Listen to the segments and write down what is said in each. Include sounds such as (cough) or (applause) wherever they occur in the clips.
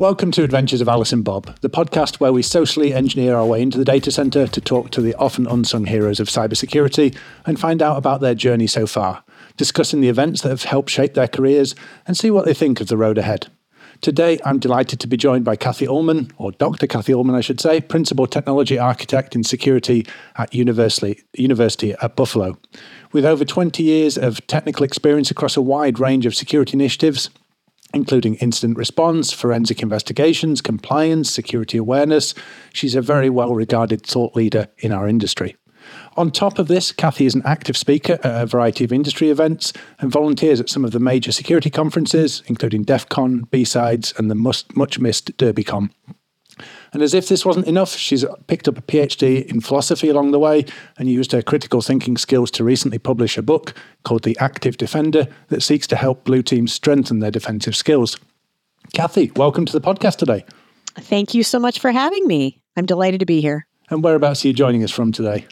Welcome to Adventures of Alice and Bob, the podcast where we socially engineer our way into the data center to talk to the often unsung heroes of cybersecurity and find out about their journey so far, discussing the events that have helped shape their careers and see what they think of the road ahead. Today, I'm delighted to be joined by Cathy Ullman, or Dr. Cathy Ullman, I should say, Principal Technology Architect in Security at University, University at Buffalo. With over 20 years of technical experience across a wide range of security initiatives, including incident response, forensic investigations, compliance, security awareness, she's a very well regarded thought leader in our industry. On top of this, Cathy is an active speaker at a variety of industry events and volunteers at some of the major security conferences, including DEF CON, B-Sides, and the much missed DerbyCon. And as if this wasn't enough, she's picked up a PhD in philosophy along the way and used her critical thinking skills to recently publish a book called The Active Defender that seeks to help blue teams strengthen their defensive skills. Cathy, welcome to the podcast today. Thank you so much for having me. I'm delighted to be here. And whereabouts are you joining us from today?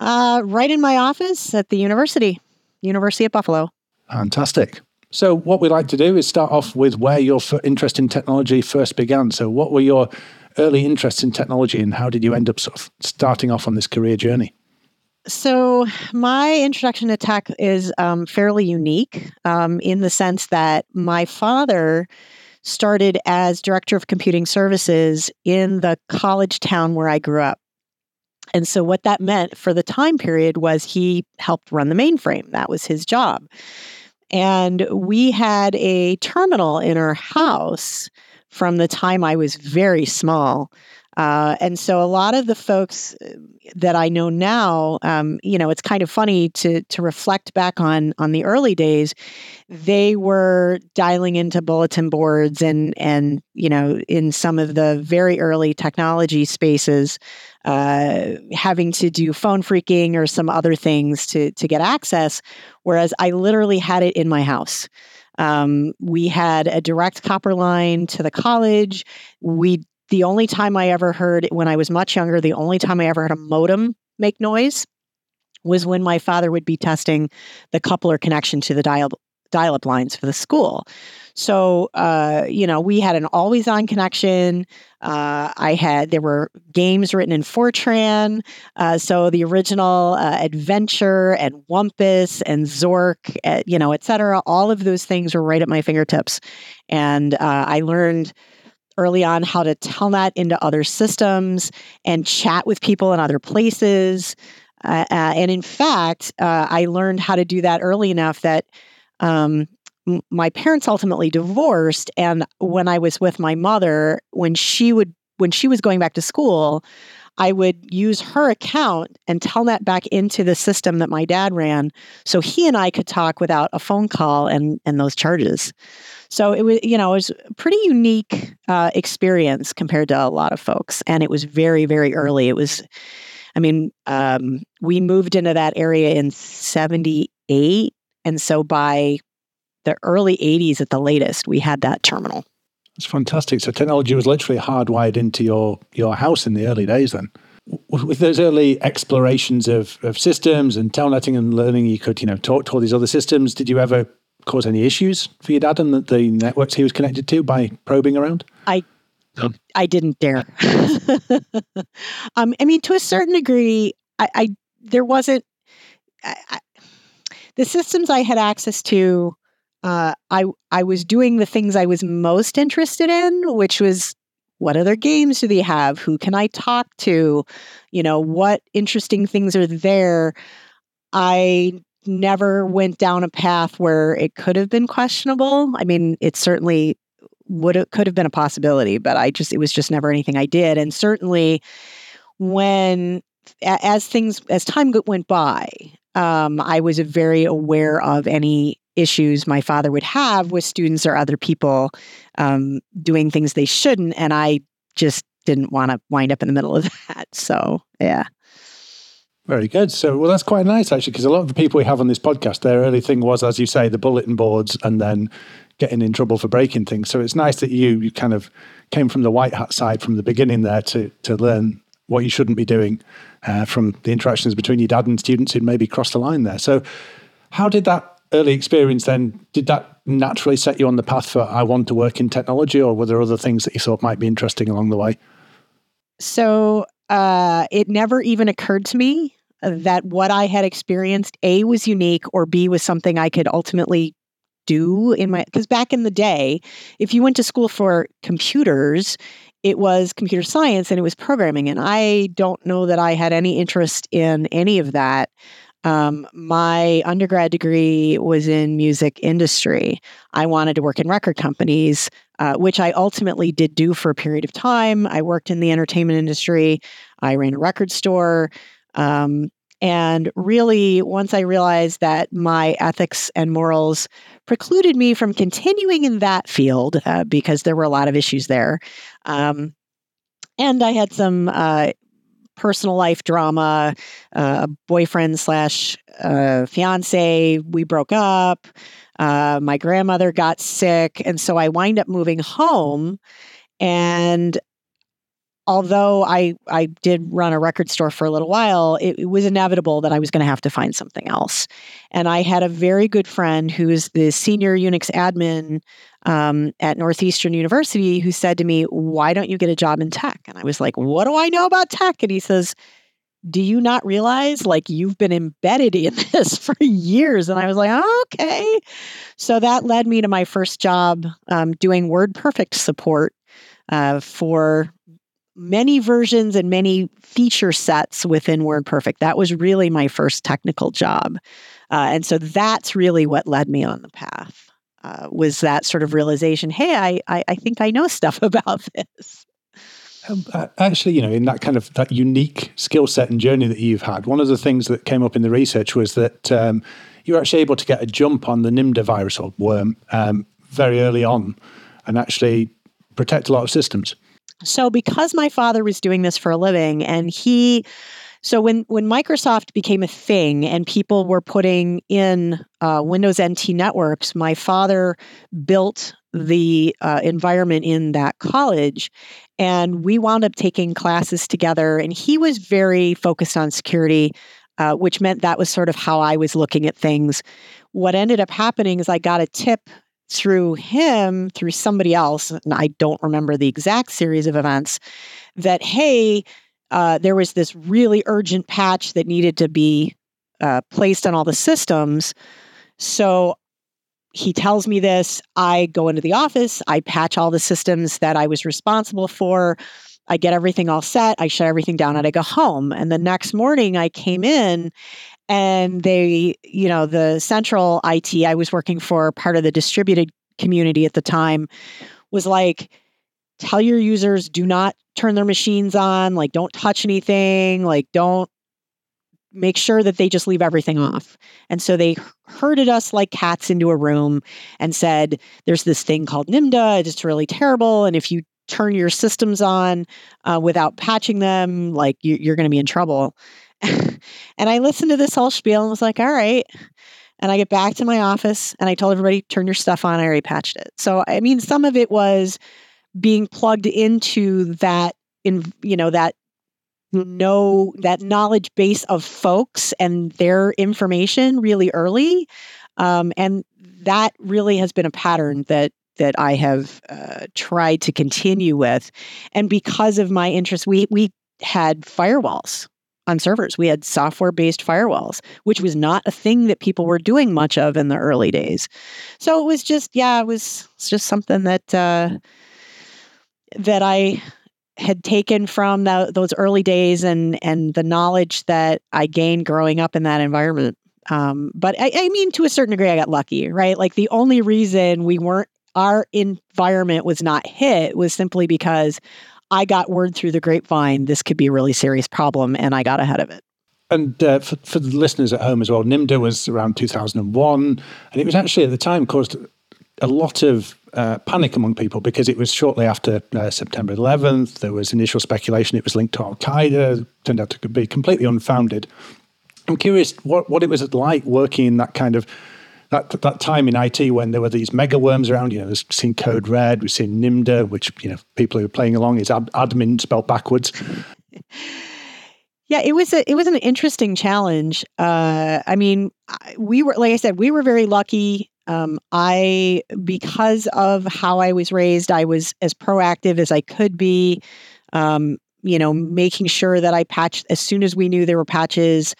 Uh, right in my office at the university, University of Buffalo. Fantastic. So, what we like to do is start off with where your interest in technology first began. So, what were your early interests in technology, and how did you end up sort of starting off on this career journey? So, my introduction to tech is um, fairly unique um, in the sense that my father started as director of computing services in the college town where I grew up. And so, what that meant for the time period was he helped run the mainframe. That was his job. And we had a terminal in our house from the time I was very small. Uh, and so a lot of the folks uh, that I know now, um, you know, it's kind of funny to to reflect back on on the early days. They were dialing into bulletin boards and and you know in some of the very early technology spaces, uh, having to do phone phreaking or some other things to to get access. Whereas I literally had it in my house. Um, we had a direct copper line to the college. We the only time I ever heard when I was much younger, the only time I ever heard a modem make noise was when my father would be testing the coupler connection to the dial dial up lines for the school. So, uh, you know, we had an always on connection. Uh, I had, there were games written in Fortran. Uh, so the original uh, Adventure and Wumpus and Zork, uh, you know, et cetera, all of those things were right at my fingertips. And uh, I learned early on how to telnet into other systems and chat with people in other places. and in fact, I learned how to do that early enough that um, my parents ultimately divorced, and when I was with my mother, when she would when she was going back to school, I would use her account and tell telnet back into the system that my dad ran, so he and I could talk without a phone call and and those charges. So it was, you know, it was a pretty unique uh, experience compared to a lot of folks, and it was very, very early. It was, I mean, um, we moved into that area in '78, and so by the early 80s at the latest, we had that terminal. It's fantastic. So technology was literally hardwired into your, your house in the early days then. With those early explorations of, of systems and telnetting and learning, you could, you know, talk to all these other systems. Did you ever cause any issues for your dad and the, the networks he was connected to by probing around? I I didn't dare. (laughs) um, I mean, to a certain degree, I, I there wasn't. I, the systems I had access to, uh, I I was doing the things I was most interested in, which was what other games do they have? Who can I talk to? You know, what interesting things are there? I never went down a path where it could have been questionable. I mean, it certainly would have, could have been a possibility, but I just it was just never anything I did. And certainly when as things as time went by, um, I was very aware of any issues my father would have with students or other people um, doing things they shouldn't. And I just didn't want to wind up in the middle of (laughs) that. So, yeah. Very good. So, well, that's quite nice actually, because a lot of the people we have on this podcast, their early thing was, as you say, the bulletin boards and then getting in trouble for breaking things. So, it's nice that you, you kind of came from the white hat side from the beginning there to to learn what you shouldn't be doing uh, from the interactions between your dad and students who'd maybe crossed the line there. So, how did that early experience then, did that naturally set you on the path for I want to work in technology, or were there other things that you thought might be interesting along the way? So uh, it never even occurred to me that what I had experienced, A, was unique, or B, was something I could ultimately do in my. Because back in the day, if you went to school for computers, it was computer science and it was programming. And I don't know that I had any interest in any of that. Um, my undergrad degree was in music industry. I wanted to work in record companies, uh, which I ultimately did do for a period of time. I worked in the entertainment industry. I ran a record store. Um, and really, once I realized that my ethics and morals precluded me from continuing in that field uh, because there were a lot of issues there, um, and I had some uh, personal life drama, uh, boyfriend slash uh, fiance. We broke up. Uh, my grandmother got sick. And so I wind up moving home. And although I, I did run a record store for a little while, it, it was inevitable that I was going to have to find something else. And I had a very good friend who is the senior Unix admin um, at Northeastern University who said to me, Why don't you get a job in tech? And I was like, What do I know about tech? And he says, do you not realize like you've been embedded in (laughs) this for years and i was like okay so that led me to my first job um, doing wordperfect support uh, for many versions and many feature sets within WordPerfect. That was really my first technical job. Uh, and so that's really what led me on the path. Uh, was that sort of realization? Hey, I, I, I think I know stuff (laughs) about this. Um, actually, you know, in that kind of that unique skill set and journey that you've had, one of the things that came up in the research was that um, you were actually able to get a jump on the NIMDA virus or worm um, very early on, and actually protect a lot of systems. So because my father was doing this for a living and he so when when Microsoft became a thing and people were putting in uh, Windows NT networks, my father built the uh, environment in that college, and we wound up taking classes together. And he was very focused on security, uh, which meant that was sort of how I was looking at things. What ended up happening is I got a tip through him, through somebody else, and I don't remember the exact series of events, that, hey, uh, there was this really urgent patch that needed to be uh, placed on all the systems. So he tells me this. I go into the office, I patch all the systems that I was responsible for. I get everything all set, I shut everything down, and I go home. And the next morning, I came in and they you know the central IT I was working for part of the distributed community at the time was like tell your users do not turn their machines on like don't touch anything like don't make sure that they just leave everything off. And so they herded us like cats into a room and said there's this thing called nimda it's really terrible and if you turn your systems on uh, without patching them like you, you're going to be in trouble (laughs) and I listened to this whole spiel and was like, all right. And I get back to my office and I told everybody, turn your stuff on. I already patched it. So, I mean, some of it was being plugged into that, in, you know, that know that knowledge base of folks and their information really early. Um, and that really has been a pattern that that I have uh, tried to continue with. And because of my interest, we we had firewalls on servers. We had software based firewalls, which was not a thing that people were doing much of in the early days. So it was just, yeah, it was just something that uh, that I had taken from the, those early days and and the knowledge that I gained growing up in that environment. Um, but I, I mean, to a certain degree, I got lucky, right? Like the only reason we weren't our environment was not hit was simply because I got word through the grapevine this could be a really serious problem, and I got ahead of it. And uh, for, for the listeners at home as well, NIMDA was around 2001, and it was actually at the time caused a lot of uh, panic among people because it was shortly after uh, September 11th. There was initial speculation it was linked to Al Qaeda, turned out to be completely unfounded. I'm curious what, what it was like working in that kind of that that time in IT when there were these mega worms around. You know, we've seen Code Red, we've seen NIMDA, which you know people who are playing along is ad, admin spelled backwards. (laughs) Yeah, it was a it was an interesting challenge. Uh, I mean, we were like I said, we were very lucky. Um, I because of how I was raised, I was as proactive as I could be. Um, you know, making sure that I patched as soon as we knew there were patches.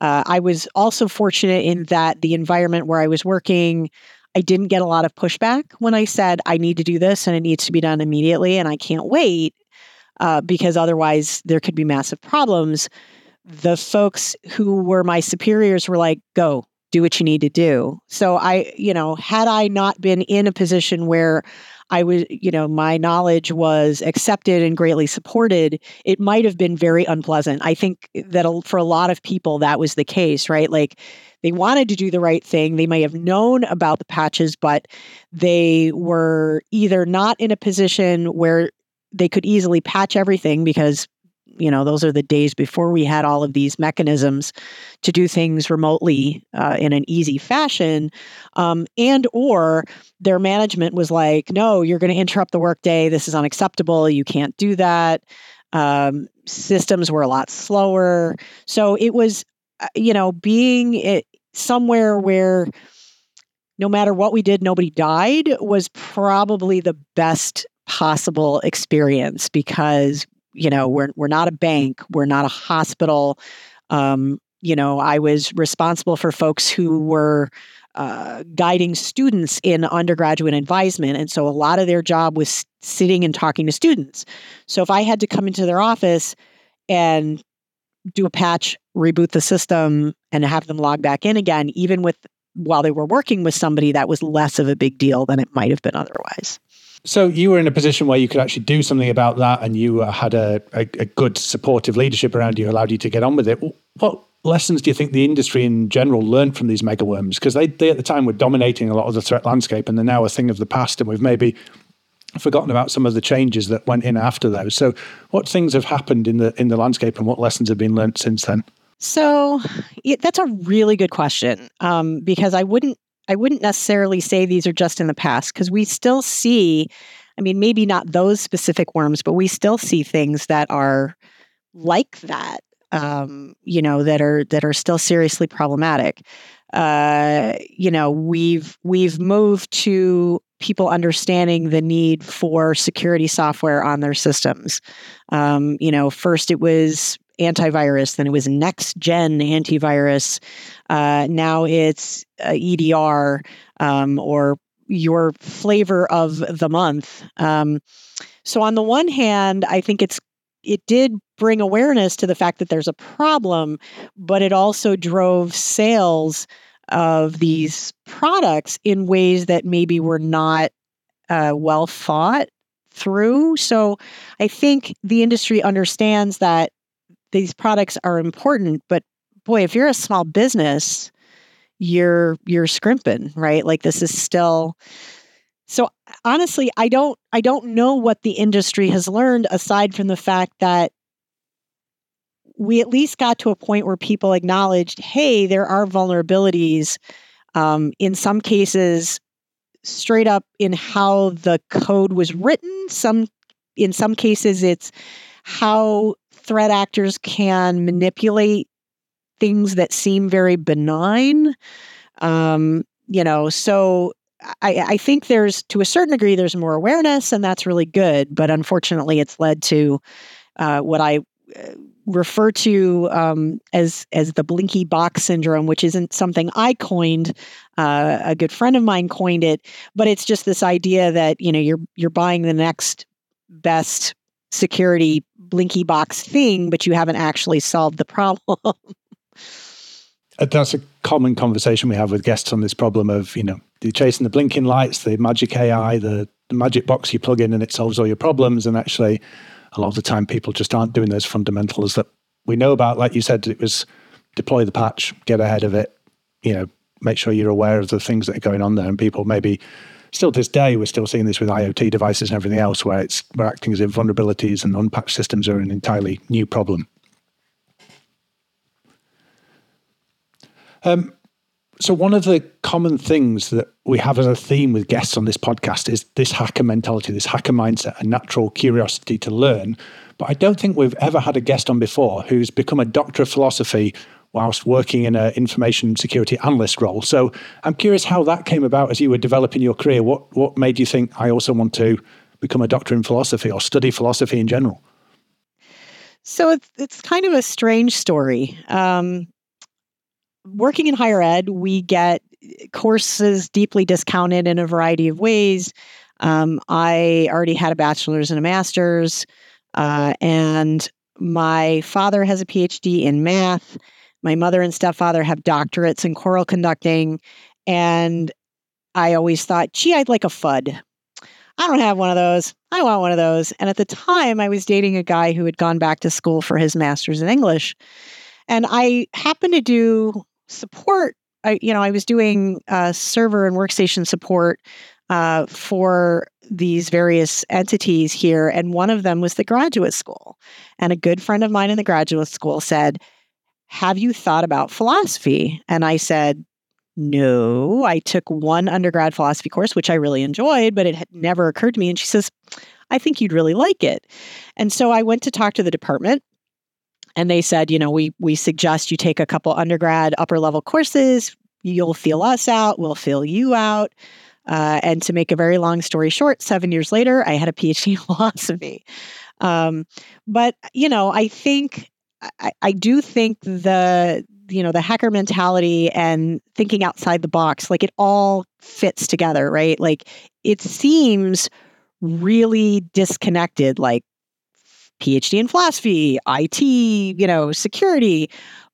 Uh, I was also fortunate in that the environment where I was working, I didn't get a lot of pushback when I said I need to do this and it needs to be done immediately and I can't wait uh, because otherwise there could be massive problems. The folks who were my superiors were like, go, do what you need to do. So I, you know, had I not been in a position where I was, you know, my knowledge was accepted and greatly supported, it might have been very unpleasant. I think that for a lot of people, that was the case, right? Like they wanted to do the right thing. They may have known about the patches, but they were either not in a position where they could easily patch everything because you know those are the days before we had all of these mechanisms to do things remotely uh, in an easy fashion um, and or their management was like no you're going to interrupt the workday. This is unacceptable. You can't do that. Um, systems were a lot slower. So it was uh, you know being it somewhere where no matter what we did nobody died was probably the best possible experience because you know we're we're not a bank we're not a hospital. Um, you know i was responsible for folks who were uh, guiding students in undergraduate advisement and so a lot of their job was sitting and talking to students. So if i had to come into their office and do a patch reboot the system and have them log back in again even with while they were working with somebody that was less of a big deal than it might have been otherwise so you were in a position where you could actually do something about that, and you uh, had a, a, a, good supportive leadership around you, allowed you to get on with it. What lessons do you think the industry in general learned from these mega worms? Because they, they at the time were dominating a lot of the threat landscape, and they're now a thing of the past, and we've maybe forgotten about some of the changes that went in after those. So, what things have happened in the in the landscape, and what lessons have been learned since then? So, that's a really good question um, because I wouldn't I wouldn't necessarily say these are just in the past because we still see, I mean, maybe not those specific worms, but we still see things that are like that, um, you know, that are that are still seriously problematic. Uh, you know, we've we've moved to people understanding the need for security software on their systems. Um, you know, first it was antivirus, then it was next gen antivirus. Uh, now it's uh, EDR um, or your flavor of the month. Um, so on the one hand, I think it's it did bring awareness to the fact that there's a problem, but it also drove sales of these products in ways that maybe were not uh, well thought through. So I think the industry understands that these products are important, but boy, if you're a small business, you're you're scrimping, right? Like this is still so honestly, I don't I don't know what the industry has learned aside from the fact that we at least got to a point where people acknowledged, hey, there are vulnerabilities. Um, in some cases, straight up in how the code was written. Some in some cases, it's how threat actors can manipulate things that seem very benign. Um, you know, so I, I, think there's to a certain degree there's more awareness, and that's really good. But unfortunately, it's led to uh, what I uh, refer to um, as as the blinky box syndrome, which isn't something I coined. Uh, a good friend of mine coined it, but it's just this idea that you know you're you're buying the next best security blinky box thing, but you haven't actually solved the problem. Uh, that's a common conversation we have with guests on this problem of, you know, you're chasing the blinking lights, the magic AI, the, the magic box you plug in and it solves all your problems. And actually, a lot of the time, people just aren't doing those fundamentals that we know about. Like you said, it was deploy the patch, get ahead of it, you know, make sure you're aware of the things that are going on there. And people maybe still to this day, we're still seeing this with IoT devices and everything else, where it's we're acting as if vulnerabilities and unpatched systems are an entirely new problem. Um, So, one of the common things that we have as a theme with guests on this podcast is this hacker mentality, this hacker mindset, a natural curiosity to learn. But I don't think we've ever had a guest on before who's become a doctor of philosophy whilst working in an information security analyst role. So, I'm curious how that came about as you were developing your career. What what made you think I also want to become a doctor in philosophy or study philosophy in general? So it's it's kind of a strange story. Um, working in higher ed, we get courses deeply discounted in a variety of ways. Um, I already had a bachelor's and a master's, uh, and my father has a PhD in math. My mother and stepfather have doctorates in choral conducting. And I always thought, gee, I'd like a FUD. I don't have one of those. I want one of those. And at the time, I was dating a guy who had gone back to school for his master's in English. And I happened to do support. I, you know, I was doing uh, server and workstation support uh, for these various entities here, and one of them was the graduate school. And a good friend of mine in the graduate school said, "Have you thought about philosophy?" And I said, "No, I took one undergrad philosophy course, which I really enjoyed, but it had never occurred to me." And she says, "I think you'd really like it." And so I went to talk to the department and they said, you know, we we suggest you take a couple undergrad upper level courses. You'll feel us out. We'll feel you out. Uh, and to make a very long story short, seven years later, I had a PhD in (laughs) philosophy. Um, but you know, I think I, I do think the you know the hacker mentality and thinking outside the box, like it all fits together, right? Like it seems really disconnected. Like PhD in philosophy, IT, you know, security.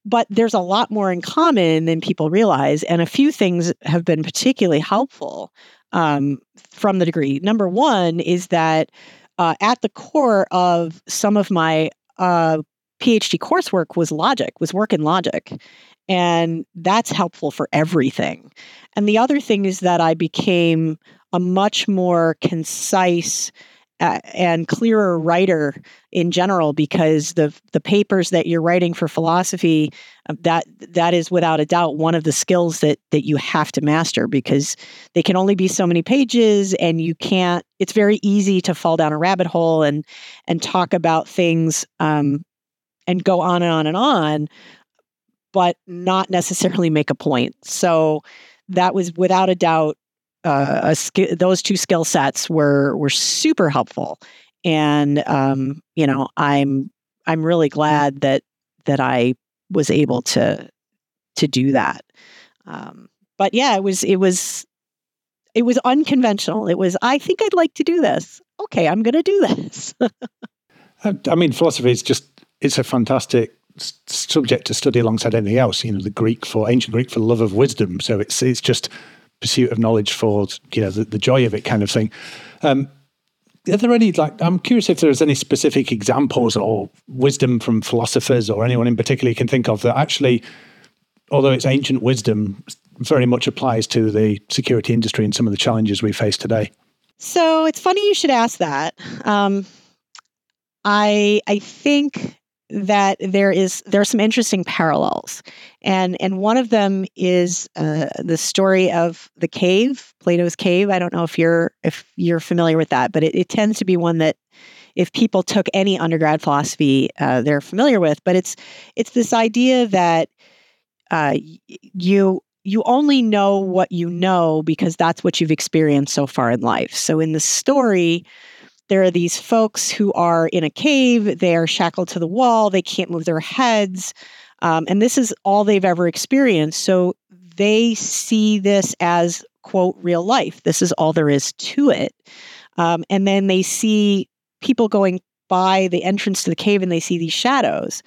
But there's a lot more in common than people realize. And a few things have been particularly helpful um, from the degree. Number one is that uh, at the core of some of my uh, PhD coursework was logic, was work in logic. And that's helpful for everything. And the other thing is that I became a much more concise uh, and clearer writer in general because the the papers that you're writing for philosophy uh, that that is without a doubt one of the skills that that you have to master because they can only be so many pages and you can't it's very easy to fall down a rabbit hole and and talk about things um, and go on and on and on but not necessarily make a point so that was without a doubt uh, sk- those two skill sets were were super helpful, and um, you know I'm I'm really glad that that I was able to to do that. Um, but yeah, it was it was it was unconventional. It was I think I'd like to do this. Okay, I'm going to do this. (laughs) I mean, philosophy is just it's a fantastic subject to study alongside anything else. You know, the Greek for ancient Greek for love of wisdom. So it's it's just pursuit of knowledge for you know the, the joy of it kind of thing. Um, are there any like I'm curious if there's any specific examples or wisdom from philosophers or anyone in particular you can think of that actually, although it's ancient wisdom, very much applies to the security industry and some of the challenges we face today. So it's funny you should ask that. Um, I I think that there is there are some interesting parallels, and and one of them is uh, the story of the cave, Plato's cave. I don't know if you're if you're familiar with that, but it, it tends to be one that if people took any undergrad philosophy, uh, they're familiar with. But it's it's this idea that uh, you you only know what you know because that's what you've experienced so far in life. So in the story, there are these folks who are in a cave, they are shackled to the wall, they can't move their heads. Um, and this is all they've ever experienced. So they see this as, quote, real life. This is all there is to it. Um, and then they see people going by the entrance to the cave and they see these shadows.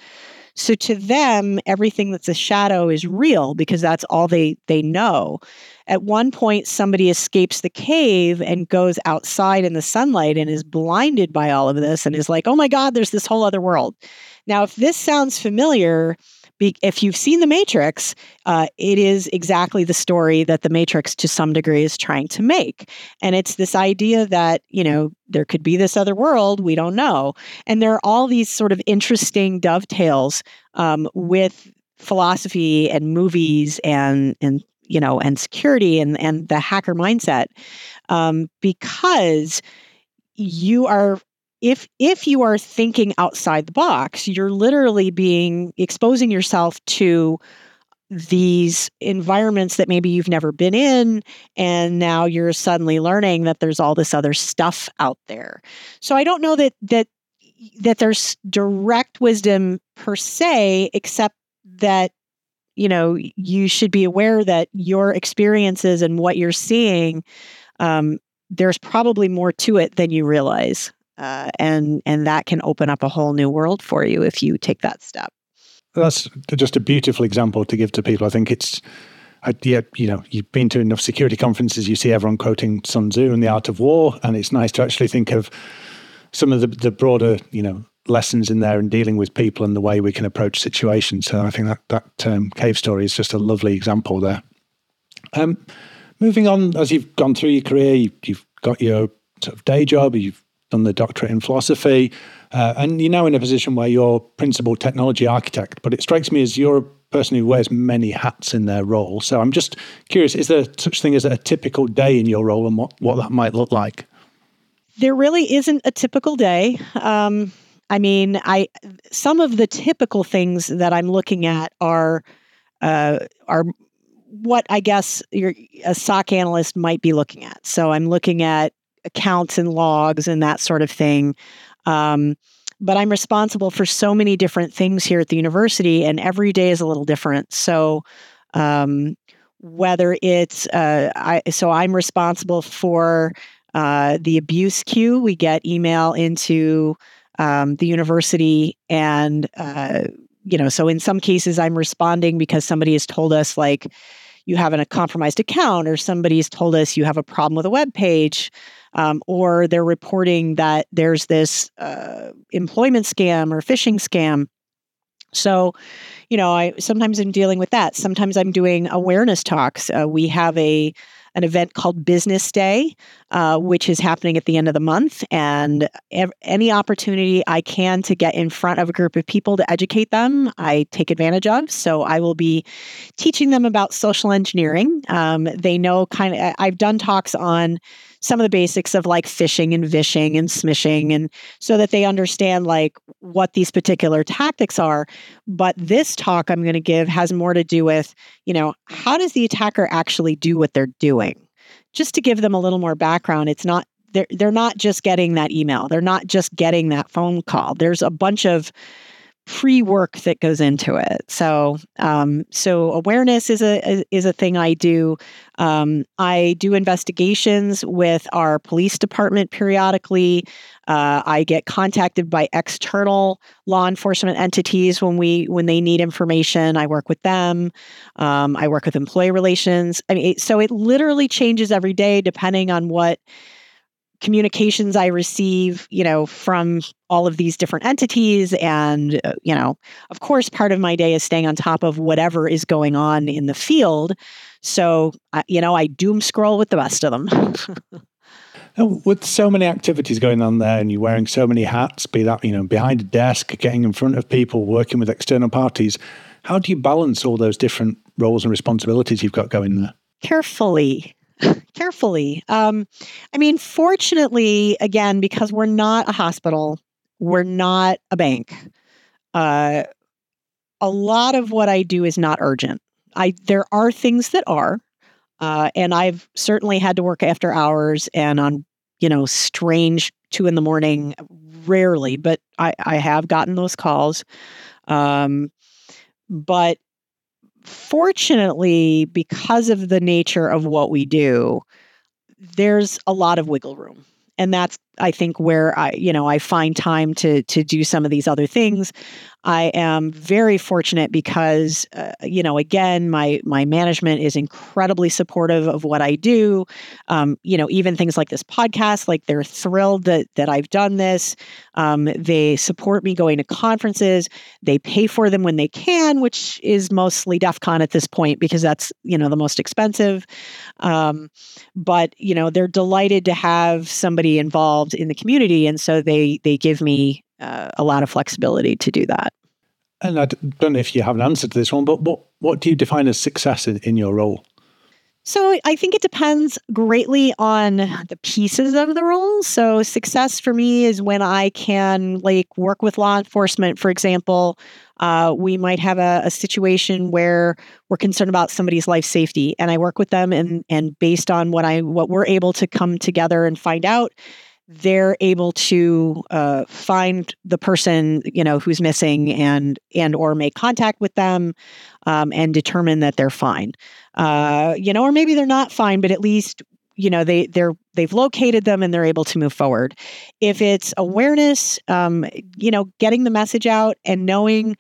So to them, everything that's a shadow is real because that's all they they know. At one point, somebody escapes the cave and goes outside in the sunlight and is blinded by all of this and is like, "Oh my God, there's this whole other world." Now, if this sounds familiar, if you've seen The Matrix, uh, it is exactly the story that The Matrix, to some degree, is trying to make. And it's this idea that, you know, there could be this other world, we don't know. And there are all these sort of interesting dovetails um, with philosophy and movies and, and you know, and security and and the hacker mindset, um, because you are if if you are thinking outside the box, you're literally being exposing yourself to these environments that maybe you've never been in and now you're suddenly learning that there's all this other stuff out there. So I don't know that that that there's direct wisdom per se except that you know you should be aware that your experiences and what you're seeing um, there's probably more to it than you realize uh, and and that can open up a whole new world for you if you take that step. That's just a beautiful example to give to people. I think it's I, yeah, you know, you've been to enough security conferences, you see everyone quoting Sun Tzu and the art of war, and it's nice to actually think of some of the, the broader, you know, lessons in there in dealing with people and the way we can approach situations. So I think that that um, cave story is just a lovely example there. Um, moving on, as you've gone through your career, you, have got your sort of day job, you've done the doctorate in philosophy, uh, and you're now in a position where you're principal technology architect. But it strikes me as you're a person who wears many hats in their role. So I'm just curious: is there such thing as a typical day in your role, and what what that might look like? There really isn't a typical day. Um, I mean, I some of the typical things that I'm looking at are uh, are what I guess your a SOC analyst might be looking at. So I'm looking at accounts and logs and that sort of thing. Um, but I'm responsible for so many different things here at the university, and every day is a little different. So, um, whether it's uh, I, so I'm responsible for uh, the abuse queue. We get email into um, the university, and uh, you know, so in some cases, I'm responding because somebody has told us like you have a compromised account, or somebody's told us you have a problem with a web page um, or they're reporting that there's this uh, employment scam or phishing scam. So, you know, I sometimes I'm dealing with that. Sometimes I'm doing awareness talks. Uh, we have a an event called Business Day, uh, which is happening at the end of the month. And ev- any opportunity I can to get in front of a group of people to educate them, I take advantage of. So I will be teaching them about social engineering. Um, they know kind of, I've done talks on some of the basics of like phishing and vishing and smishing and so that they understand like what these particular tactics are. But this talk i'm going to give has more to do with you know how does the attacker actually do what they're doing? Just to give them a little more background it's not they're, they're not just getting that email. They're not just getting that phone call. There's a bunch of pre-work that goes into it. So, um, so awareness is a is a thing I do. Um, I do investigations with our police department periodically. Uh, I get contacted by external law enforcement entities when we when they need information. I work with them. Um, I work with employee relations. I mean, so it literally changes every day depending on what communications I receive, you know, from all of these different entities. And, uh, you know, of course, part of my day is staying on top of whatever is going on in the field. So, uh, you know, I doom scroll with the best of them. (laughs) with so many activities going on there and you're wearing so many hats, be that, you know, behind a desk, getting in front of people, working with external parties, how do you balance all those different roles and responsibilities you've got going there? Carefully carefully. Um, I mean, fortunately, again, because we're not a hospital, we're not a bank. Uh, a lot of what I do is not urgent. I there are things that are, uh, and I've certainly had to work after hours and on you know strange two in the morning. Rarely, but I, I have gotten those calls. Um, but fortunately, because of the nature of what we do, there's a lot of wiggle room. And that's I think where I, you know, I find time to to do some of these other things. I am very fortunate because, uh, you know, again, my my management is incredibly supportive of what I do. Um, you know, even things like this podcast, like they're thrilled that that I've done this. Um, they support me going to conferences. They pay for them when they can, which is mostly DEF CON at this point because that's you know the most expensive. Um, but you know, they're delighted to have somebody involved in the community, and so they they give me uh, a lot of flexibility to do that. And I don't know if you have an answer to this one, but what what do you define as success in, your role? So I think it depends greatly on the pieces of the role. So success for me is when I can like work with law enforcement, for example. Uh, we might have a, a, situation where we're concerned about somebody's life safety, and I work with them, and and based on what I what we're able to come together and find out, they're able to uh, find the person you know who's missing and and or make contact with them um, and determine that they're fine. Uh, you know or maybe they're not fine but at least you know they they're they've located them and they're able to move forward. If it's awareness um, you know getting the message out and knowing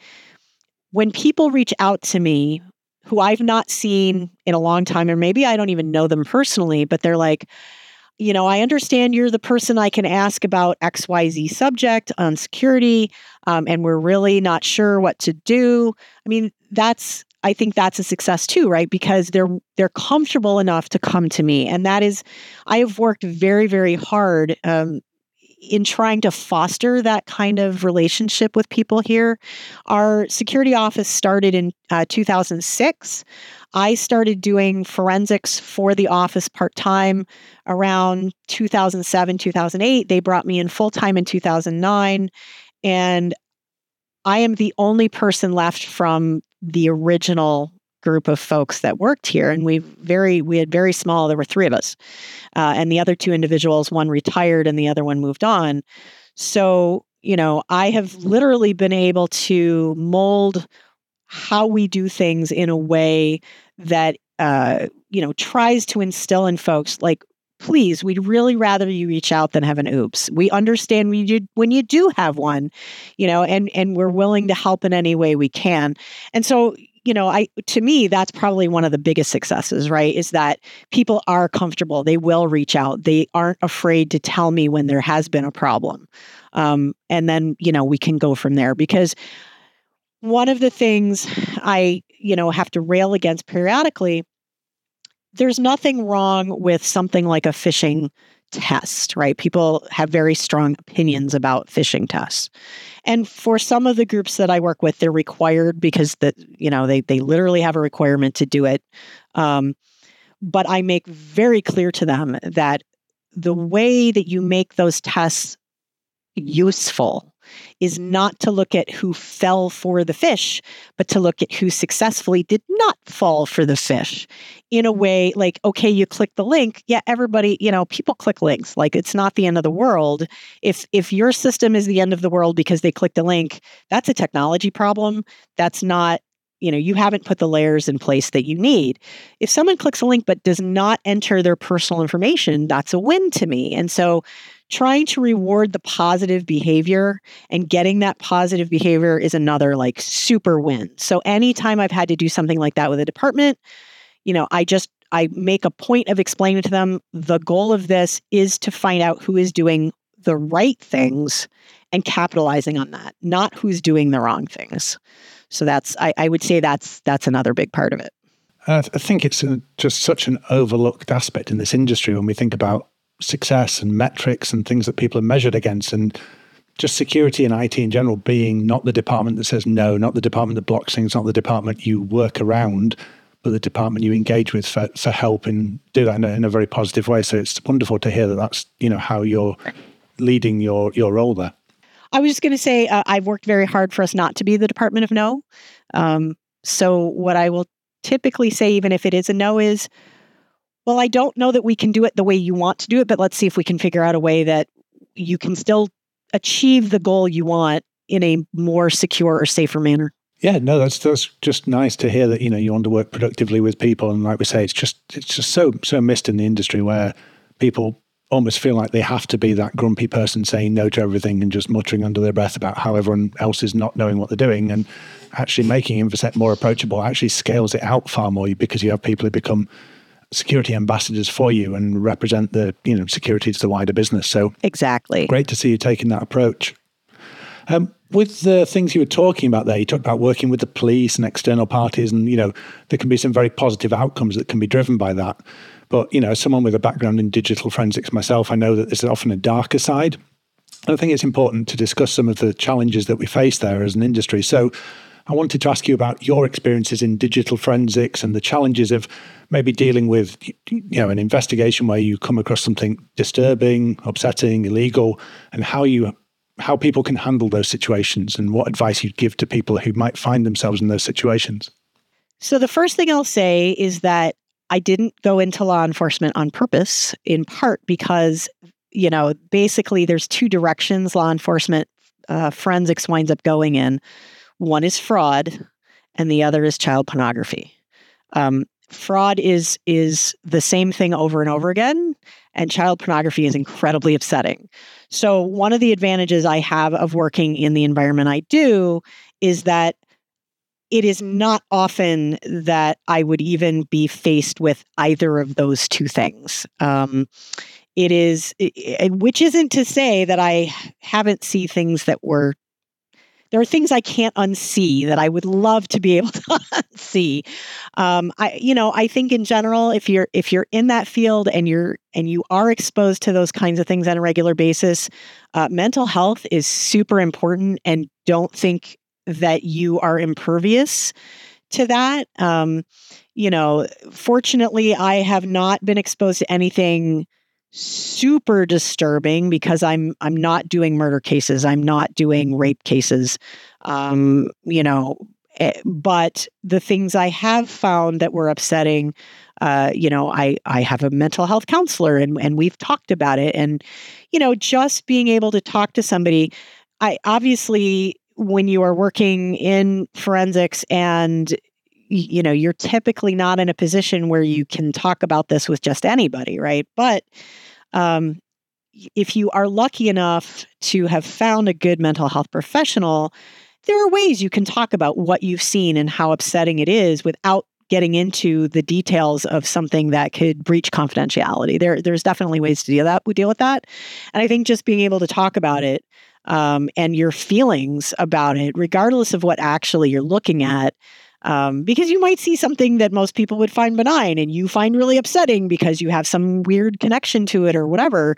when people reach out to me who i've not seen in a long time or maybe i don't even know them personally but they're like you know, I understand you're the person I can ask about XYZ subject on security, um, and we're really not sure what to do. I mean, that's I think that's a success too, right? Because they're they're comfortable enough to come to me, and that is, I have worked very very hard um, in trying to foster that kind of relationship with people here. Our security office started in uh, 2006. I started doing forensics for the office part time around 2007, 2008. They brought me in full time in 2009. And I am the only person left from the original group of folks that worked here and we very we had very small there were three of us uh, and the other two individuals one retired and the other one moved on. So you know i have literally been able to mold how we do things in a way that uh, you know tries to instill in folks like please we'd really rather you reach out than have an oops. We understand when you when you do have one you know and and we're willing to help in any way we can. And so you know, I to me that's probably one of the biggest successes, right? Is that people are comfortable. They will reach out. They aren't afraid to tell me when there has been a problem. Um, and then, you know, we can go from there because one of the things I, you know, have to rail against periodically, there's nothing wrong with something like a phishing test, right? People have very strong opinions about phishing tests. And for some of the groups that I work with, they're required because that, you know, they they literally have a requirement to do it. Um, but I make very clear to them that the way that you make those tests useful is not to look at who fell for the fish, but to look at who successfully did not fall for the fish in a way like, okay, you click the link. Yeah, everybody, you know, people click links. Like it's not the end of the world. If if your system is the end of the world because they clicked a link, that's a technology problem. That's not you know you haven't put the layers in place that you need if someone clicks a link but does not enter their personal information that's a win to me and so trying to reward the positive behavior and getting that positive behavior is another like super win. So anytime I've had to do something like that with a department, you know, I just I make a point of explaining to them the goal of this is to find out who is doing the right things and capitalizing on that, not who's doing the wrong things. So that's I, I would say that's that's another big part of it. I think it's a, just such an overlooked aspect in this industry when we think about success and metrics and things that people are measured against and just security and IT in general being not the department that says no, not the department that blocks things, not the department you work around, but the department you engage with for, for help and do that in a, in a very positive way. So it's wonderful to hear that that's you know how you're leading your your role there. I was just going to say uh, I've worked very hard for us not to be the department of no. Um, so what I will typically say, even if it is a no, is well, I don't know that we can do it the way you want to do it, but let's see if we can figure out a way that you can still achieve the goal you want in a more secure or safer manner. Yeah, no, that's that's just nice to hear that you know you want to work productively with people, and like we say, it's just it's just so so missed in the industry where people almost feel like they have to be that grumpy person saying no to everything and just muttering under their breath about how everyone else is not knowing what they're doing, and actually making InfoSec more approachable actually scales it out far more because you have people who become security ambassadors for you and represent the you know security to the wider business. So exactly, great to see you taking that approach. Um, with the things you were talking about there, you talked about working with the police and external parties, and you know there can be some very positive outcomes that can be driven by that. But you know, as someone with a background in digital forensics myself, I know that there's often a darker side. And I think it's important to discuss some of the challenges that we face there as an industry. So, I wanted to ask you about your experiences in digital forensics and the challenges of maybe dealing with you know an investigation where you come across something disturbing, upsetting, illegal, and how you how people can handle those situations and what advice you'd give to people who might find themselves in those situations. So the first thing I'll say is that I didn't go into law enforcement on purpose, in part because, you know, basically there's two directions law enforcement uh, forensics winds up going in. One is fraud, and the other is child pornography. Um, fraud is is the same thing over and over again, and child pornography is incredibly upsetting. So one of the advantages I have of working in the environment I do is that it is not often that I would even be faced with either of those two things. Um, it is, which isn't to say that I haven't seen things that were. There are things I can't unsee that I would love to be able (laughs) to unsee. Um, I, you know, I think in general, if you're if you're in that field and you're and you are exposed to those kinds of things on a regular basis, uh, mental health is super important. And don't think that you are impervious to that. Um, you know, fortunately, I have not been exposed to anything super disturbing because I'm I'm not doing murder cases. I'm not doing rape cases. Um, you know, eh, but the things I have found that were upsetting, uh, you know, I I have a mental health counselor and and we've talked about it, and you know, just being able to talk to somebody. I obviously when you are working in forensics and you know you're typically not in a position where you can talk about this with just anybody right but um, if you are lucky enough to have found a good mental health professional there are ways you can talk about what you've seen and how upsetting it is without getting into the details of something that could breach confidentiality there there's definitely ways to deal that we deal with that and i think just being able to talk about it um, and your feelings about it, regardless of what actually you're looking at. Um, because you might see something that most people would find benign and you find really upsetting because you have some weird connection to it or whatever.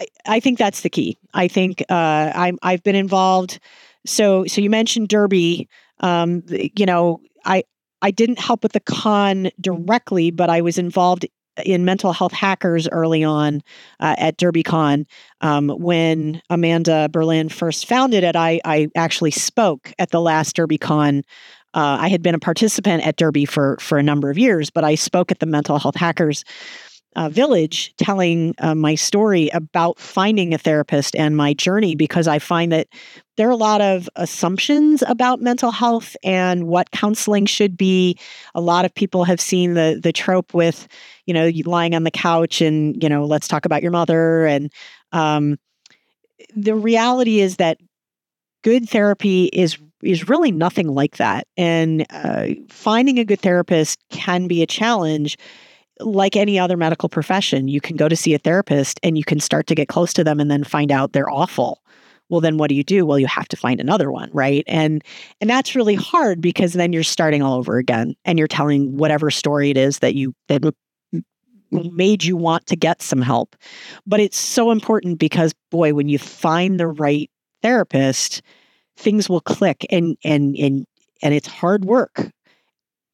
I, I think that's the key. I think uh, I'm, I've been involved. So, so you mentioned Derby. Um, you know, I I didn't help with the con directly, but I was involved in mental health hackers early on uh, at DerbyCon. Um, when Amanda Berlin first founded it, I, I actually spoke at the last DerbyCon. Uh, I had been a participant at Derby for for a number of years, but I spoke at the mental health hackers uh, village telling uh, my story about finding a therapist and my journey because I find that there are a lot of assumptions about mental health and what counseling should be. A lot of people have seen the the trope with, you know, lying on the couch and you know, let's talk about your mother. And um, the reality is that good therapy is is really nothing like that. And uh, finding a good therapist can be a challenge like any other medical profession, you can go to see a therapist and you can start to get close to them and then find out they're awful. Well, then what do you do? Well, you have to find another one, right? And and that's really hard because then you're starting all over again and you're telling whatever story it is that you that made you want to get some help. But it's so important because boy, when you find the right therapist, things will click and and and and it's hard work.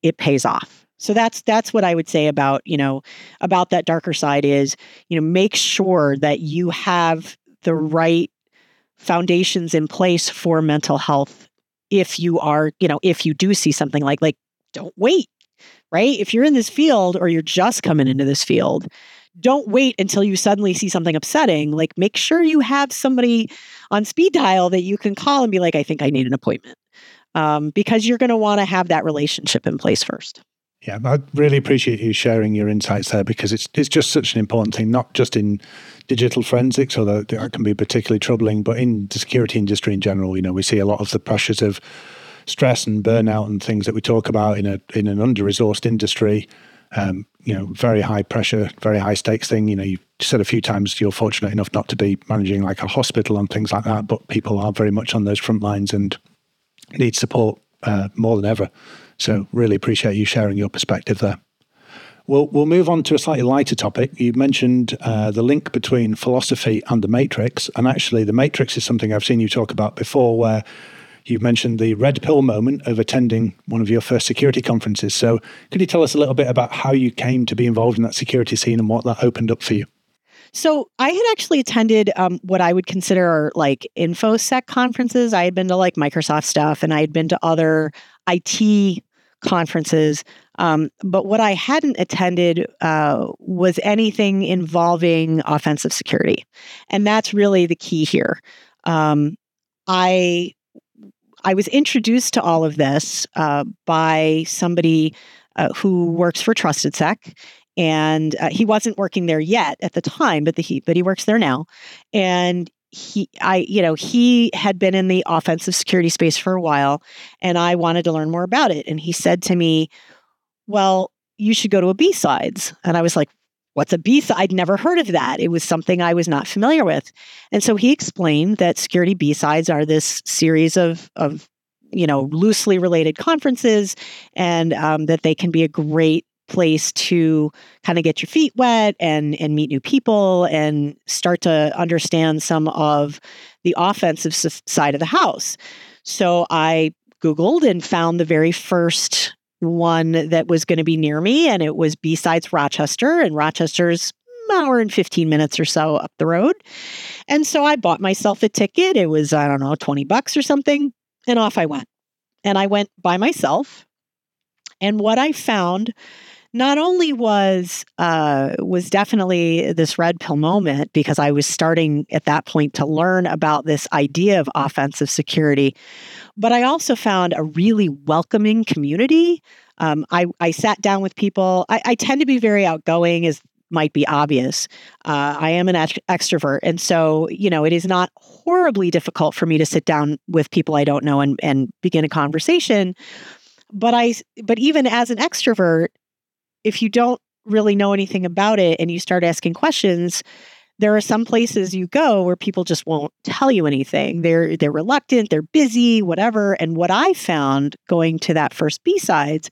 It pays off. So that's that's what I would say about, you know, about that darker side is, you know, make sure that you have the right foundations in place for mental health if you are, you know, if you do see something like like don't wait. Right? If you're in this field or you're just coming into this field, don't wait until you suddenly see something upsetting. Like make sure you have somebody on speed dial that you can call and be like, I think I need an appointment. Um, because you're going to want to have that relationship in place first. Yeah, I really appreciate you sharing your insights there because it's it's just such an important thing, not just in digital forensics, although that can be particularly troubling, but in the security industry in general. You know, we see a lot of the pressures of stress and burnout and things that we talk about in a in an under resourced industry. Um, you know, very high pressure, very high stakes thing. You know, you said a few times you're fortunate enough not to be managing like a hospital and things like that, but people are very much on those front lines and need support uh, more than ever. So, really appreciate you sharing your perspective there. We'll, we'll move on to a slightly lighter topic. You mentioned uh, the link between philosophy and the matrix. And actually, the matrix is something I've seen you talk about before, where You've mentioned the red pill moment of attending one of your first security conferences. So, could you tell us a little bit about how you came to be involved in that security scene and what that opened up for you? So I had actually attended um, what I would consider like infosec conferences. I had been to like Microsoft stuff, and I had been to other IT conferences. Um, but what I hadn't attended uh, was anything involving offensive security, and that's really the key here. Um, I I was introduced to all of this uh, by somebody uh, who works for TrustedSec, and uh, he wasn't working there yet at the time, but the, he but he works there now, and he i you know he had been in the offensive security space for a while and i wanted to learn more about it. And he said to me well you should go to a b-sides. And i was like what's a b-side i'd never heard of that. It was something i was not familiar with. And so he explained that security b-sides are this series of of you know loosely related conferences and um, that they can be a great place to kind of get your feet wet and and meet new people and start to understand some of the offensive side of the house. So I googled and found the very first one that was going to be near me and it was B-Sides Rochester and Rochester's hour and 15 minutes or so up the road. And so I bought myself a ticket. It was I don't know 20 bucks or something and off I went. And I went by myself. And what I found not only was uh, was definitely this red pill moment because I was starting at that point to learn about this idea of offensive security, but I also found a really welcoming community. Um, I, I sat down with people. I, I, tend to be very outgoing, as might be obvious. Uh, I am an ext- extrovert, and so you know it is not horribly difficult for me to sit down with people I don't know and, and begin a conversation. But I, but even as an extrovert, if you don't really know anything about it and you start asking questions, there are some places you go where people just won't tell you anything. They're they're reluctant, they're busy, whatever. And what I found going to that first B-sides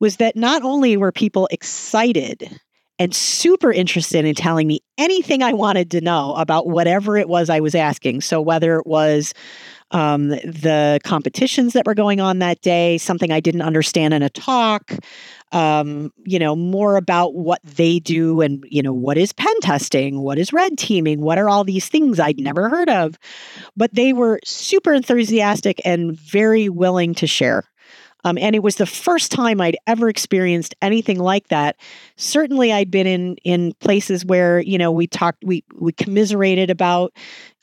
was that not only were people excited and super interested in telling me anything I wanted to know about whatever it was I was asking. So whether it was um, the competitions that were going on that day, something I didn't understand in a talk, um, you know, more about what they do and, you know, what is pen testing, what is red teaming, what are all these things I'd never heard of. But they were super enthusiastic and very willing to share. Um, and it was the first time I'd ever experienced anything like that. Certainly, I'd been in in places where you know we talked, we we commiserated about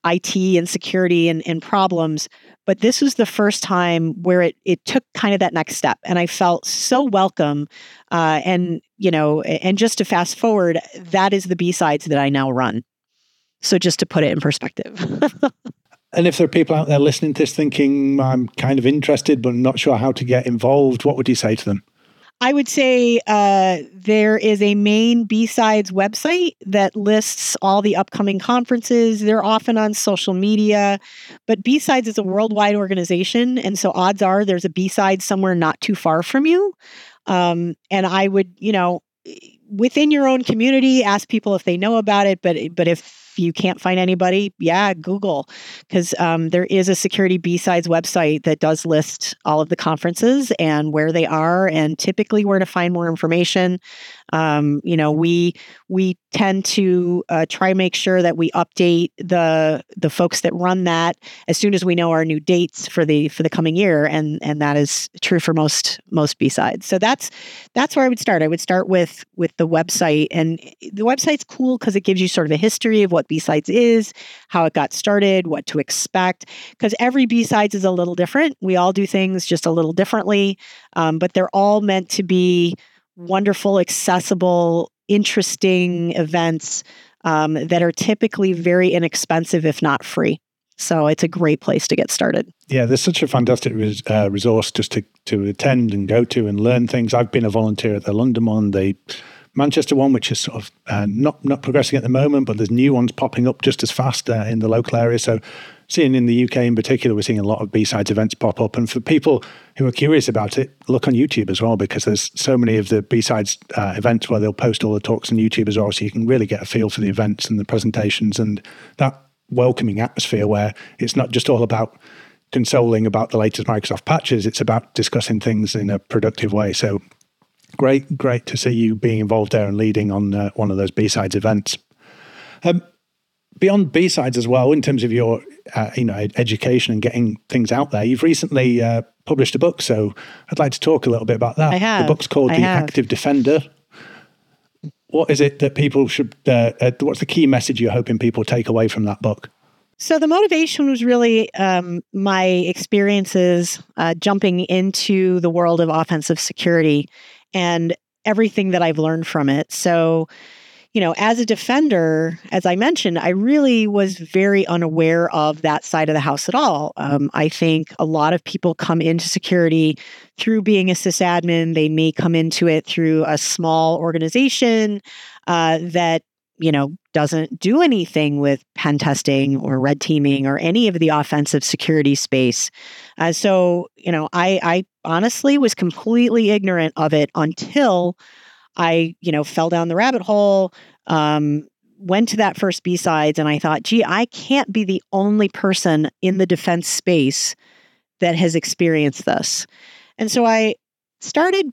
IT and security and, and problems, but this was the first time where it it took kind of that next step, and I felt so welcome. Uh, and you know, and just to fast forward, that is the B sides that I now run. So just to put it in perspective. (laughs) And if there are people out there listening to this thinking, I'm kind of interested, but not sure how to get involved, what would you say to them? I would say uh, there is a main B-Sides website that lists all the upcoming conferences. They're often on social media, but B-Sides is a worldwide organization. And so odds are there's a B-Side somewhere not too far from you. Um, and I would, you know, within your own community, ask people if they know about it. But but if you can't find anybody, yeah, Google, because um, there is a Security B-Sides website that does list all of the conferences and where they are, and typically where to find more information. Um, you know, we we tend to uh, try make sure that we update the the folks that run that as soon as we know our new dates for the for the coming year, and and that is true for most most B-Sides. So that's that's where I would start. I would start with with the website, and the website's cool because it gives you sort of a history of what B-Sides is, how it got started, what to expect, because every B-Sides is a little different. We all do things just a little differently, um, but they're all meant to be wonderful, accessible, interesting events um, that are typically very inexpensive, if not free. So it's a great place to get started. Yeah, there's such a fantastic res- uh, resource just to, to attend and go to and learn things. I've been a volunteer at the London one, the Manchester one, which is sort of uh, not not progressing at the moment, but there's new ones popping up just as fast uh, in the local area. So seeing in the UK in particular, we're seeing a lot of B-Sides events pop up. And for people who are curious about it, look on YouTube as well, because there's so many of the B-Sides uh, events where they'll post all the talks on YouTube as well. So you can really get a feel for the events and the presentations and that welcoming atmosphere where it's not just all about consoling about the latest Microsoft patches. It's about discussing things in a productive way. So great, great to see you being involved there and leading on uh, one of those B sides events. Um, beyond B sides as well, in terms of your uh, you know education and getting things out there, you've recently uh, published a book. So I'd like to talk a little bit about that. I have. The book's called I The have. Active Defender. What is it that people should? Uh, uh, what's the key message you're hoping people take away from that book? So the motivation was really um, my experiences uh, jumping into the world of offensive security and everything that I've learned from it. So, you know, as a defender, as I mentioned, I really was very unaware of that side of the house at all. Um, I think a lot of people come into security through being a sysadmin. They may come into it through a small organization uh, that you know, doesn't do anything with pen testing or red teaming or any of the offensive security space. Uh, so, you know, I, I honestly was completely ignorant of it until I, you know, fell down the rabbit hole, um, went to that first B sides, and I thought, gee, I can't be the only person in the defense space that has experienced this. And so I started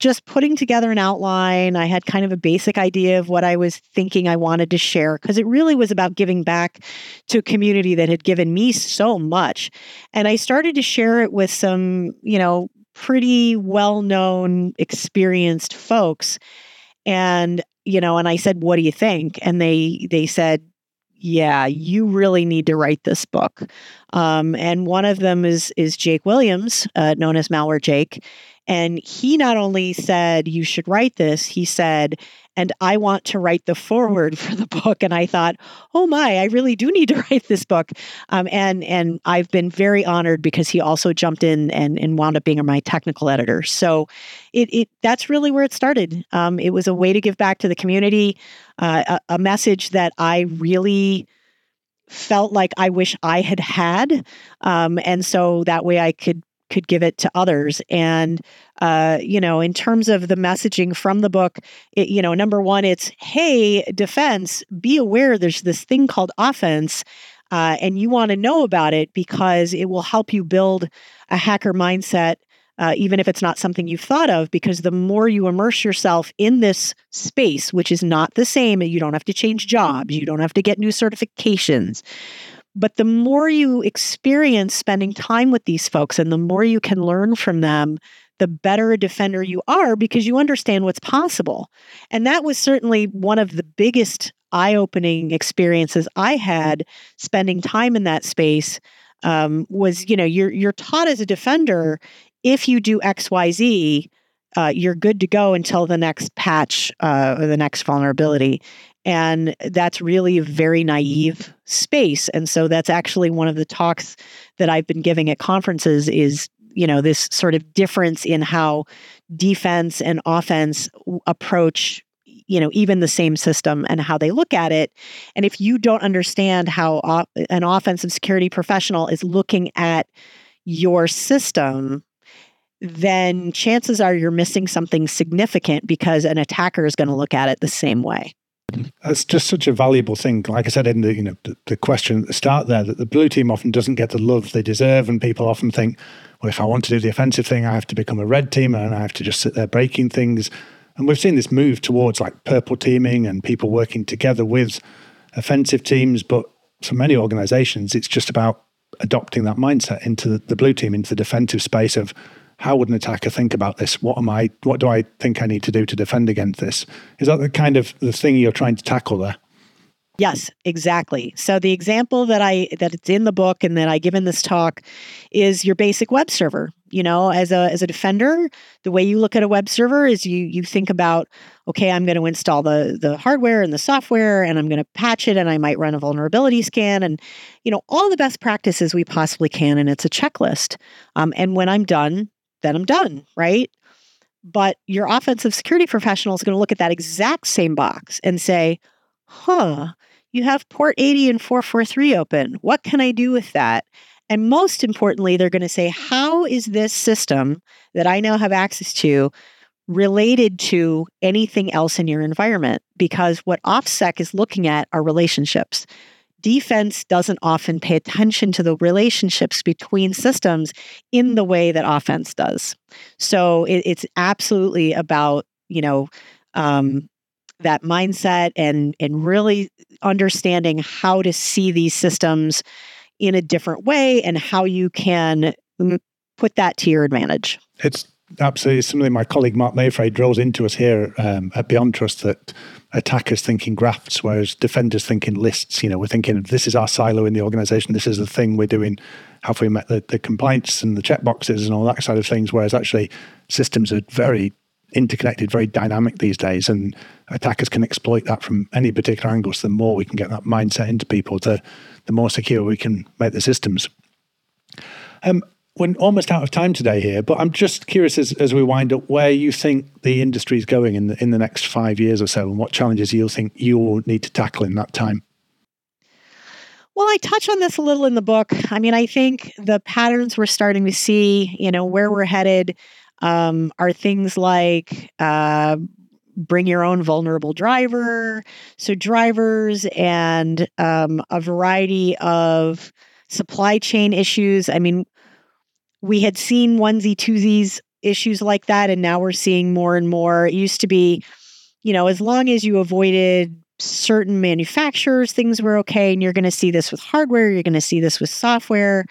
just putting together an outline. I had kind of a basic idea of what I was thinking I wanted to share because it really was about giving back to a community that had given me so much. And I started to share it with some, you know, pretty well known, experienced folks. And, you know, and I said, what do you think? And they, they said, yeah, you really need to write this book. Um, and one of them is is Jake Williams, uh, known as Malware Jake, and he not only said, You should write this, he said, and I want to write the foreword for the book. And I thought, oh my, I really do need to (laughs) write this book. Um, and and I've been very honored because he also jumped in and, and wound up being my technical editor. So it, it that's really where it started. Um, it was a way to give back to the community, uh, a, a message that I really felt like I wish I had had. Um, and so that way I could could give it to others. And, uh, you know, in terms of the messaging from the book, it, you know, number one, it's, hey, defense, be aware there's this thing called offense. Uh, and you want to know about it because it will help you build a hacker mindset, uh, even if it's not something you've thought of. Because the more you immerse yourself in this space, which is not the same, you don't have to change jobs, you don't have to get new certifications. But the more you experience spending time with these folks and the more you can learn from them, the better a defender you are because you understand what's possible. And that was certainly one of the biggest eye opening experiences I had spending time in that space. Um, was you know you're you're taught as a defender if you do X Y Z, uh, you're good to go until the next patch uh, or the next vulnerability. And that's really a very naive space. And so that's actually one of the talks that I've been giving at conferences is, you know, this sort of difference in how defense and offense approach you know even the same system and how they look at it and if you don't understand how an offensive security professional is looking at your system then chances are you're missing something significant because an attacker is going to look at it the same way that's just such a valuable thing. Like I said in the you know the, the, question at the start there, that the blue team often doesn't get the love they deserve, and people often think, well, if I want to do the offensive thing, I have to become a red teamer and I have to just sit there breaking things. And we've seen this move towards like purple teaming and people working together with offensive teams. But for many organizations, it's just about adopting that mindset into the, the blue team, into the defensive space of how would an attacker think about this? What am I? What do I think I need to do to defend against this? Is that the kind of the thing you're trying to tackle there? Yes, exactly. So the example that I that it's in the book and that I give in this talk is your basic web server. You know, as a as a defender, the way you look at a web server is you you think about, okay, I'm going to install the the hardware and the software and I'm going to patch it and I might run a vulnerability scan and you know all the best practices we possibly can and it's a checklist. Um, and when I'm done, then I'm done, right? But your offensive security professional is going to look at that exact same box and say, huh, you have port 80 and 443 open. What can I do with that? And most importantly, they're going to say, how is this system that I now have access to related to anything else in your environment? Because what OffSec is looking at are relationships. Defense doesn't often pay attention to the relationships between systems in the way that offense does. So it, it's absolutely about you know um, that mindset and and really understanding how to see these systems in a different way and how you can put that to your advantage. It's absolutely something my colleague Marc Maiffret drills into us here um, at BeyondTrust that attackers thinking graphs, whereas defenders thinking lists. You know, we're thinking this is our silo in the organization, this is the thing we're doing. Have we met the, the and the checkboxes and all that side of things? Whereas actually, systems are very interconnected, very dynamic these days, and attackers can exploit that from any particular angle. So the more we can get that mindset into people, the the more secure we can make the systems. Um, we're almost out of time today here, but I'm just curious as, as we wind up where you think the industry is going in the, in the next five years or so, and what challenges you'll think you will need to tackle in that time. Well, I touch on this a little in the book. I mean, I think the patterns we're starting to see, you know, where we're headed, um, are things like uh, bring your own vulnerable driver. So, drivers and um, a variety of supply chain issues. I mean, we had seen onesie twosies issues like that, and now we're seeing more and more. It used to be, you know, as long as you avoided certain manufacturers, things were okay. And you're going to see this with hardware, you're going to see this with software.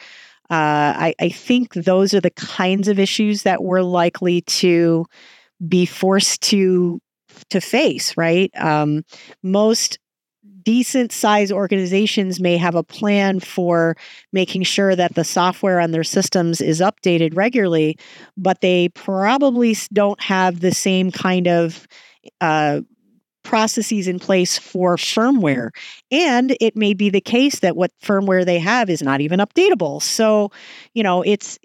Uh, I, I think those are the kinds of issues that we're likely to be forced to to face. Right? Um, most decent size organizations may have a plan for making sure that the software on their systems is updated regularly, but they probably don't have the same kind of uh, processes in place for firmware. And it may be the case that what firmware they have is not even updatable. So, you know, it's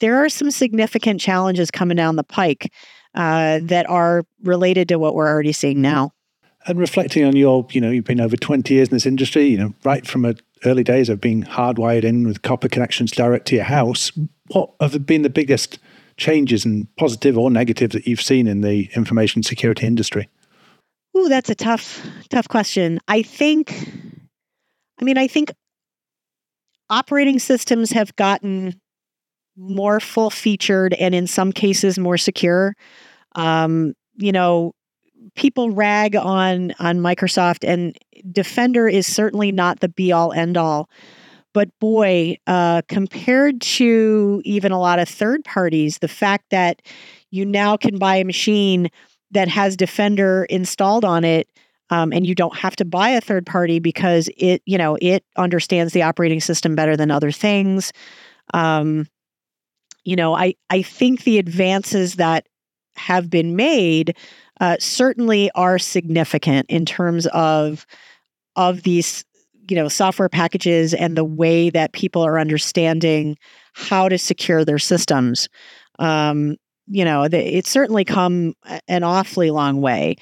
there are some significant challenges coming down the pike uh, that are related to what we're already seeing now. And reflecting on your, you know, you've been over 20 years in this industry, you know, right from a early days of being hardwired in with copper connections direct to your house, what have been the biggest changes and positive or negative that you've seen in the information security industry? Ooh, that's a tough, tough question. I think, I mean, I think operating systems have gotten more full featured and in some cases more secure. Um, you know, people rag on on Microsoft and Defender is certainly not the be all end all. But boy, uh, compared to even a lot of third parties, the fact that you now can buy a machine that has Defender installed on it, um, and you don't have to buy a third party because it, you know, it understands the operating system better than other things. Um, you know, I I think the advances that have been made uh, certainly are significant in terms of of these you know software packages and the way that people are understanding how to secure their systems. Um, you know it's certainly come an awfully long way.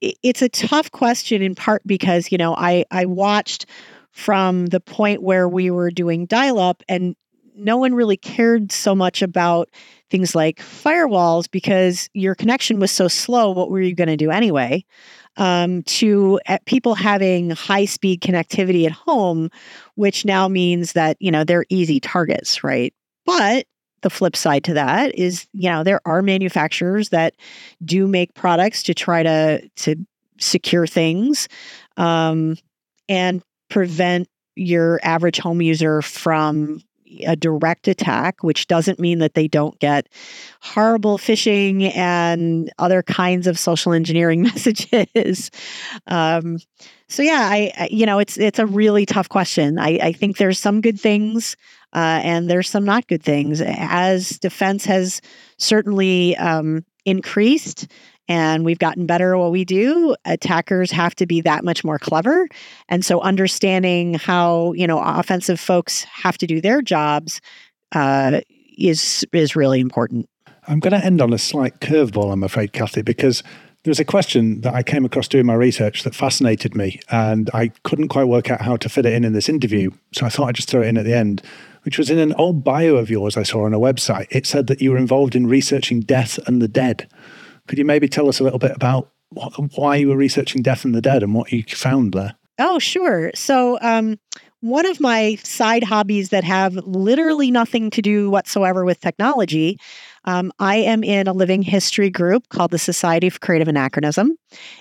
It's a tough question in part because you know i i watched from the point where we were doing dial up and no one really cared so much about things like firewalls because your connection was so slow. What were you going to do anyway? Um, to uh, people having high speed connectivity at home, which now means that, you know, they're easy targets, right? But the flip side to that is, you know, there are manufacturers that do make products to try to to secure things um, and prevent your average home user from a direct attack, which doesn't mean that they don't get horrible phishing and other kinds of social engineering (laughs) messages. um, so yeah, I, I, you know it's it's a really tough question. I, I think there's some good things uh, and there's some not good things. As defense has certainly um, increased and we've gotten better at what we do attackers have to be that much more clever and so understanding how you know offensive folks have to do their jobs uh, is is really important i'm going to end on a slight curveball i'm afraid Cathy because there was a question that I came across doing my research that fascinated me, and I couldn't quite work out how to fit it in in this interview. So I thought I'd just throw it in at the end, which was in an old bio of yours I saw on a website. It said that you were involved in researching death and the dead. Could you maybe tell us a little bit about what, why you were researching Death and the Dead and what you found there? Oh, sure. So, um, one of my side hobbies that have literally nothing to do whatsoever with technology, um, I am in a living history group called the Society for Creative Anachronism.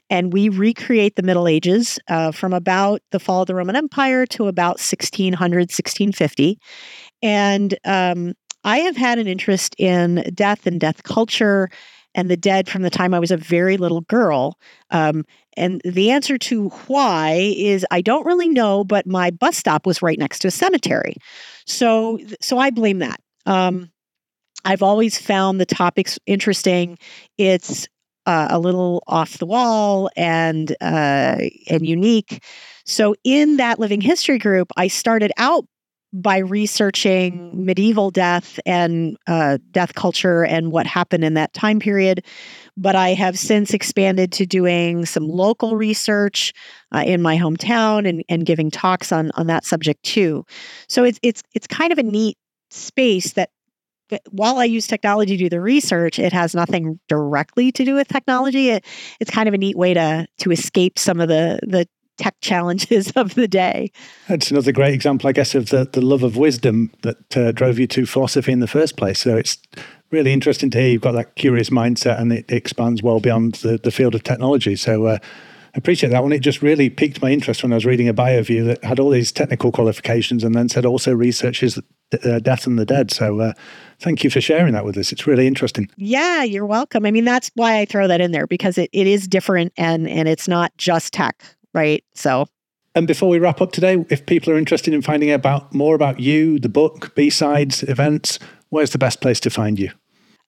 And we recreate the Middle Ages uh, from about the fall of the Roman Empire to about 1600, 1650. And um, I have had an interest in death and death culture and the dead from the time I was a very little girl. Um, and the answer to why is I don't really know, but my bus stop was right next to a cemetery, so so I blame that. Um, I've always found the topics interesting. It's uh, a little off the wall and uh, and unique. So in that living history group, I started out by researching medieval death and uh, death culture and what happened in that time period. But I have since expanded to doing some local research uh, in my hometown and, and giving talks on, on that subject too. So it's it's it's kind of a neat space that while I use technology to do the research, it has nothing directly to do with technology. It, it's kind of a neat way to to escape some of the the tech challenges (laughs) of the day. That's another great example, I guess, of the, the love of wisdom that uh, drove you to philosophy in the first place. So it's really interesting to hear you've got that curious mindset and it, expands well beyond the, the field of technology. So uh, I appreciate that one. It just really piqued my interest when I was reading a bio of you that had all these technical qualifications and then said also researches uh, death and the dead. So uh, thank you for sharing that with us. It's really interesting. Yeah, you're welcome. I mean, that's why I throw that in there because it, it is different and and it's not just tech right? So and before we wrap up today, if people are interested in finding out about more about you, the book, B sides, events, where's the best place to find you?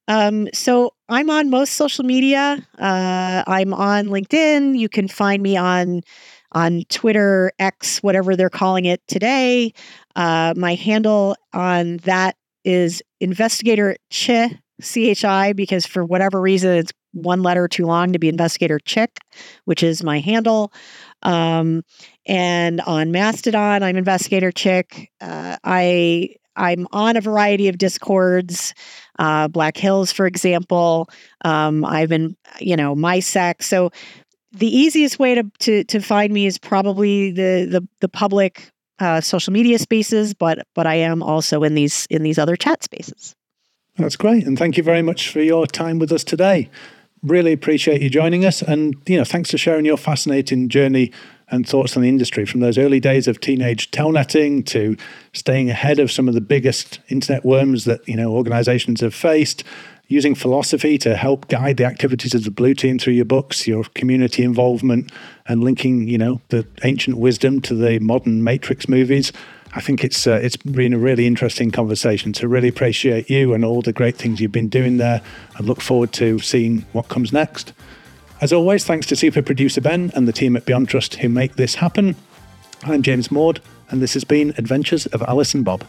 Um, so I'm on most social media. Uh, I'm on LinkedIn. You can find me on on Twitter, X, whatever they're calling it today. Uh, my handle on that is investigator chi chi because for whatever reason it's one letter too long to be investigator chick, which is my handle. Um, and on Mastodon, I'm Investigator Chick. Uh, I I'm on a variety of discords, uh, Black Hills, for example. Um, I've been, you know, MySec. So the easiest way to, to to find me is probably the the the public uh, social media spaces, but but I am also in these in these other chat spaces. That's great, and thank you very much for your time with us today really appreciate you joining us. And, you know, thanks for sharing your fascinating journey and thoughts on the industry from those early days of teenage telnetting to staying ahead of some of the biggest internet worms that, you know, organizations have faced, using philosophy to help guide the activities of the blue team through your books, your community involvement, and linking, you know, the ancient wisdom to the modern Matrix movies. I think it's uh, it's been a really interesting conversation. So really appreciate you and all the great things you've been doing there. I look forward to seeing what comes next. As always, thanks to super producer Ben and the team at BeyondTrust who make this happen. I'm James Maude, and this has been Adventures of Alice and Bob.